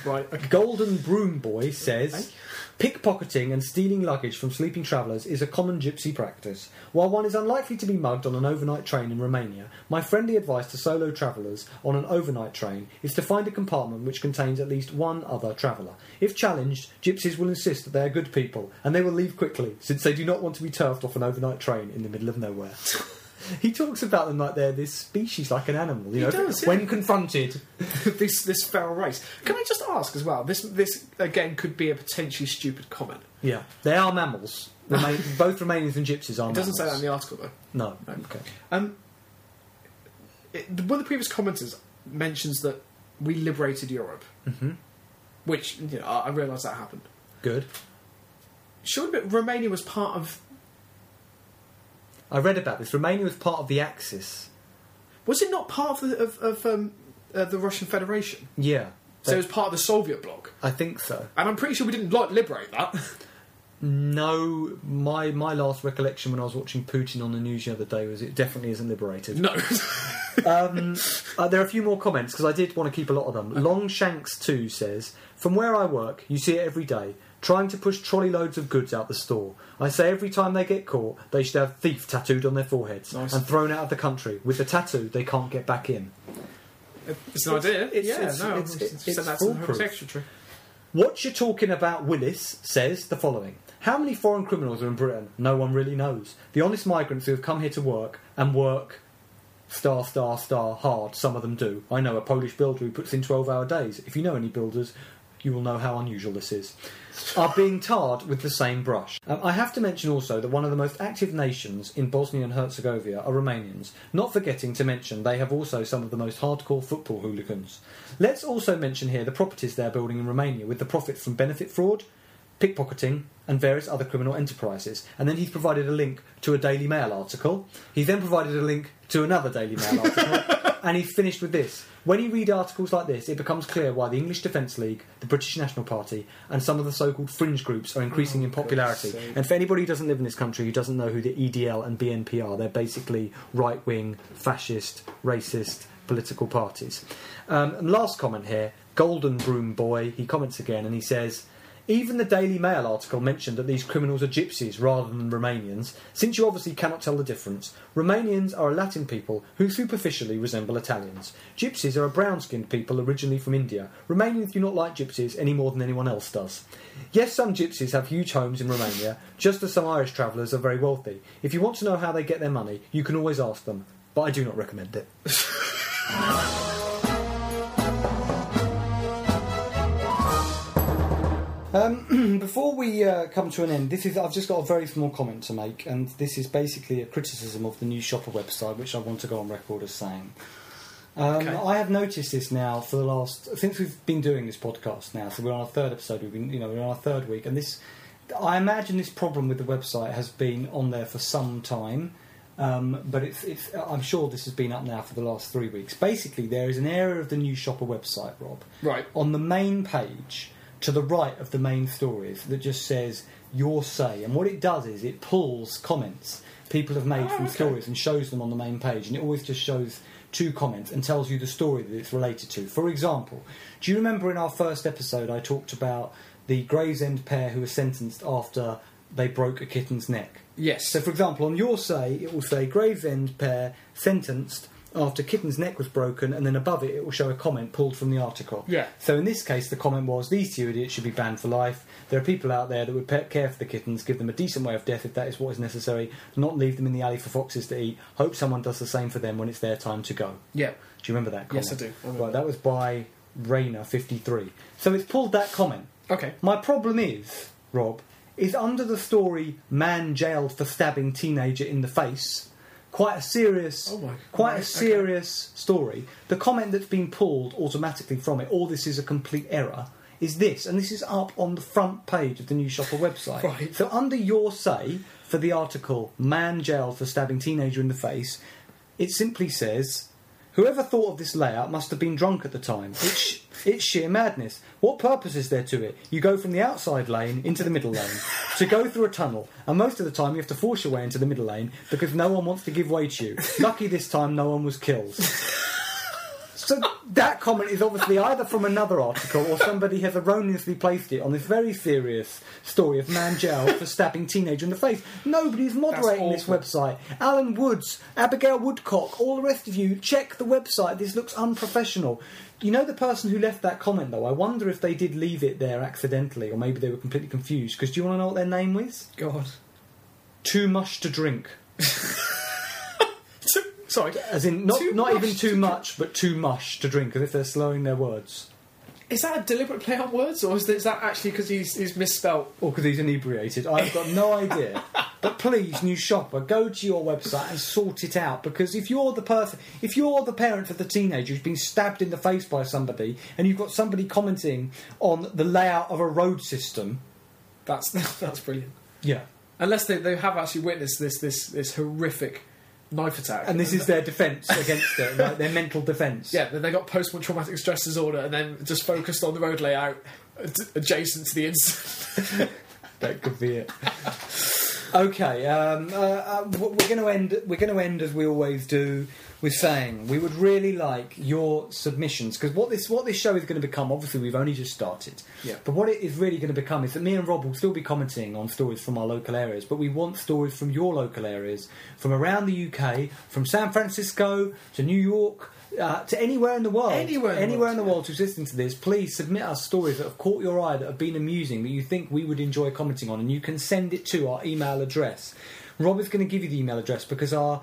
Right. Okay. Golden Broom Boy says pickpocketing and stealing luggage from sleeping travellers is a common gypsy practice. While one is unlikely to be mugged on an overnight train in Romania, my friendly advice to solo travellers on an overnight train is to find a compartment which contains at least one other traveller. If challenged, gypsies will insist that they are good people and they will leave quickly since they do not want to be turfed off an overnight train in the middle of nowhere. [laughs] He talks about them like they're this species, like an animal. You He know, does, when confronted, [laughs] this this feral race. Can I just ask as well? This this again could be a potentially stupid comment. Yeah, they are mammals. Remain, [laughs] both Romanians and Gypsies are It doesn't say that in the article though. No. No. Okay. Um, it, one of the previous commenters mentions that we liberated Europe, hmm which you know I, I realise that happened. Good. Surely, but Romania was part of. I read about this. Romania was part of the Axis. Was it not part of the, of, of um, uh, the Russian Federation? Yeah. So it was part of the Soviet bloc, I think so. and I'm pretty sure we didn't like liberate that. No, my my last recollection when I was watching Putin on the news the other day was it definitely isn't liberated. no. [laughs] um, uh, there are a few more comments because I did want to keep a lot of them. Longshanks two says, "From where I work, you see it every day, trying to push trolley loads of goods out the store. I say every time they get caught, they should have thief tattooed on their foreheads Nice. and thrown out of the country. With the tattoo, they can't get back in." It's an idea. It's- yeah, it's- no, it's- it's, it's send that to foolproof. Secretary. What you're talking about, Willis, says the following. How many foreign criminals are in Britain? No one really knows. The honest migrants who have come here to work and work star, star, star hard, some of them do. I know a Polish builder who puts in 12 hour days. If you know any builders, you will know how unusual this is. Are being tarred with the same brush. Um, I have to mention also that one of the most active nations in Bosnia and Herzegovina are Romanians, not forgetting to mention they have also some of the most hardcore football hooligans. Let's also mention here the properties they're building in Romania with the profits from benefit fraud, pickpocketing, and various other criminal enterprises. And then he's provided a link to a Daily Mail article. He then provided a link to another Daily Mail article. [laughs] and he finished with this. When you read articles like this, it becomes clear why the English Defence League, the British National Party, and some of the so called fringe groups are increasing Oh, in popularity. And for anybody who doesn't live in this country who doesn't know who the EDL and BNP are, they're basically right wing, fascist, racist political parties. Um, and last comment here Golden Broom Boy, he comments again and he says, even the Daily Mail article mentioned that these criminals are gypsies rather than Romanians, since you obviously cannot tell the difference. Romanians are a Latin people who superficially resemble Italians. Gypsies are a brown skinned people originally from India. Romanians do not like gypsies any more than anyone else does. Yes, some gypsies have huge homes in Romania, just as some Irish travellers are very wealthy. If you want to know how they get their money, you can always ask them, but I do not recommend it. [laughs] Um, [clears throat] before we uh, come to an end, this is I've just got a very small comment to make, and this is basically a criticism of the News Shopper website, which I want to go on record as saying. Um, Okay. I have noticed this now for the last since we've been doing this podcast now. So we're on our third episode. We've been, you know, we're on our third week, and this. I imagine this problem with the website has been on there for some time, um, but it's, it's. I'm sure this has been up now for the last three weeks. Basically, there is an area of the News Shopper website, Rob, Right. on the main page to the right of the main stories that just says your say and what it does is it pulls comments people have made Oh, from okay. stories and shows them on the main page and it always just shows two comments and tells you the story that it's related to for example do you remember in our first episode i talked about the gravesend pair who were sentenced after they broke a kitten's neck Yes. so, for example, on your say, it will say Gravesend pair sentenced after kitten's neck was broken, and then above it, it will show a comment pulled from the article. Yeah. So, in this case, the comment was these two idiots should be banned for life. There are people out there that would pe- care for the kittens, give them a decent way of death if that is what is necessary, not leave them in the alley for foxes to eat. Hope someone does the same for them when it's their time to go. yeah. Do you remember that comment? Yes, I do. I Right, that was by Rainer53. So, it's pulled that comment. Okay. My problem is, Rob, is under the story "Man jailed for stabbing teenager in the face." Quite a serious, Oh my- quite a okay. serious story. The comment that's been pulled automatically from it, "All this is a complete error," is this, and this is up on the front page of the News Shopper website. [laughs] Right. So under your say for the article "Man jailed for stabbing teenager in the face," it simply says. Whoever thought of this layout must have been drunk at the time. It's, it's sheer madness. What purpose is there to it? You go from the outside lane into the middle lane to go through a tunnel, and most of the time you have to force your way into the middle lane because no one wants to give way to you. Lucky this time no one was killed. So that comment is obviously either from another article or somebody has erroneously placed it on this very serious story of man jailed for stabbing teenager in the face. Nobody's moderating this website. Alan Woods, Abigail Woodcock, all the rest of you, check the website. This looks unprofessional. You know the person who left that comment though? I wonder if they did leave it there accidentally or maybe they were completely confused. Because do you want to know what their name was? God. Too much to drink. [laughs] Sorry. As in, not, Too not even too to much, but too much to drink, as if they're slowing their words. Is that a deliberate play on words, or is that, is that actually because he's, he's misspelt? or because he's inebriated. I've got no idea. [laughs] But please, News Shopper, go to your website and sort it out. Because if you're the person, if you're the parent of the teenager who's been stabbed in the face by somebody, and you've got somebody commenting on the layout of a road system, That's [laughs] that's brilliant. yeah. Unless they, they have actually witnessed this this this horrific knife attack, And this is their defence against it, like their mental defence. [laughs] yeah. Then they got post traumatic stress disorder, and then just focused on the road layout adjacent to the incident. [laughs] that could be it. [laughs] Okay, um, uh, uh, we're going to end. We're going to end as we always do with saying we would really like your submissions because what this what this show is going to become. Obviously, we've only just started. Yeah. But what it is really going to become is that me and Rob will still be commenting on stories from our local areas, but we want stories from your local areas, from around the UK, from San Francisco to New York. Uh, to anywhere in the world, Anywhere in the anywhere world, in the world who's listening to this, please submit us stories that have caught your eye, that have been amusing, that you think we would enjoy commenting on, and you can send it to our email address. Rob is going to give you the email address because our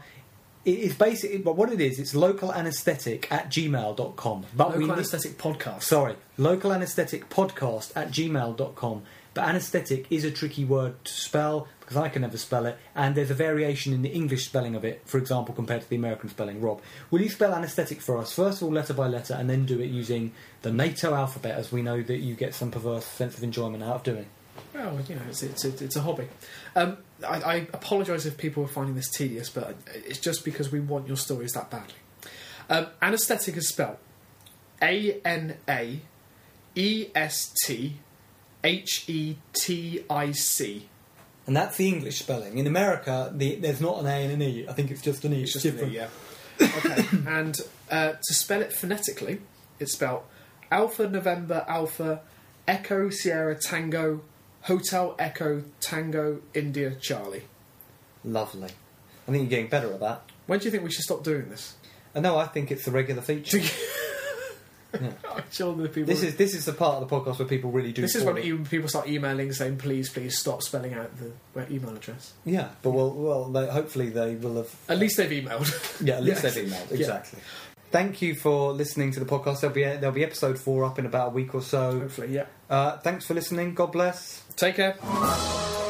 it is basically, but what it is, it's local anaesthetic at gmail.com. But we Local need- anaesthetic podcast. Sorry, local anaesthetic podcast at gmail.com. But anaesthetic is a tricky word to spell because I can never spell it, and there's a variation in the English spelling of it, for example, compared to the American spelling. Rob, will you spell anaesthetic for us, first of all, letter by letter, and then do it using the NATO alphabet, as we know that you get some perverse sense of enjoyment out of doing? Well, you know, it's it's, it's a hobby. Um, I, I apologise if people are finding this tedious, but it's just because we want your stories that badly. Um, anaesthetic is spelled A N A E S T H E T I C. And that's the English spelling. In America, the, there's not an A and an E. I think it's just an E. It's just an E, yeah. Okay, [coughs] and uh, to spell it phonetically, it's spelled Alpha November Alpha Echo Sierra Tango Hotel Echo Tango India Charlie. Lovely. I think you're getting better at that. When do you think we should stop doing this? And no, I think it's the regular feature. [laughs] Yeah. [laughs] I'm sure the people. This is this is the part of the podcast where people really do. this is when even people start emailing saying, "Please, please stop spelling out the email address." Yeah, but well, well, they, hopefully they will have. At least they've emailed. [laughs] Yeah, at least Yes. they've emailed Yeah. exactly. Thank you for listening to the podcast. There'll be there'll be episode four up in about a week or so. Hopefully, yeah. Uh, thanks for listening. God bless. Take care.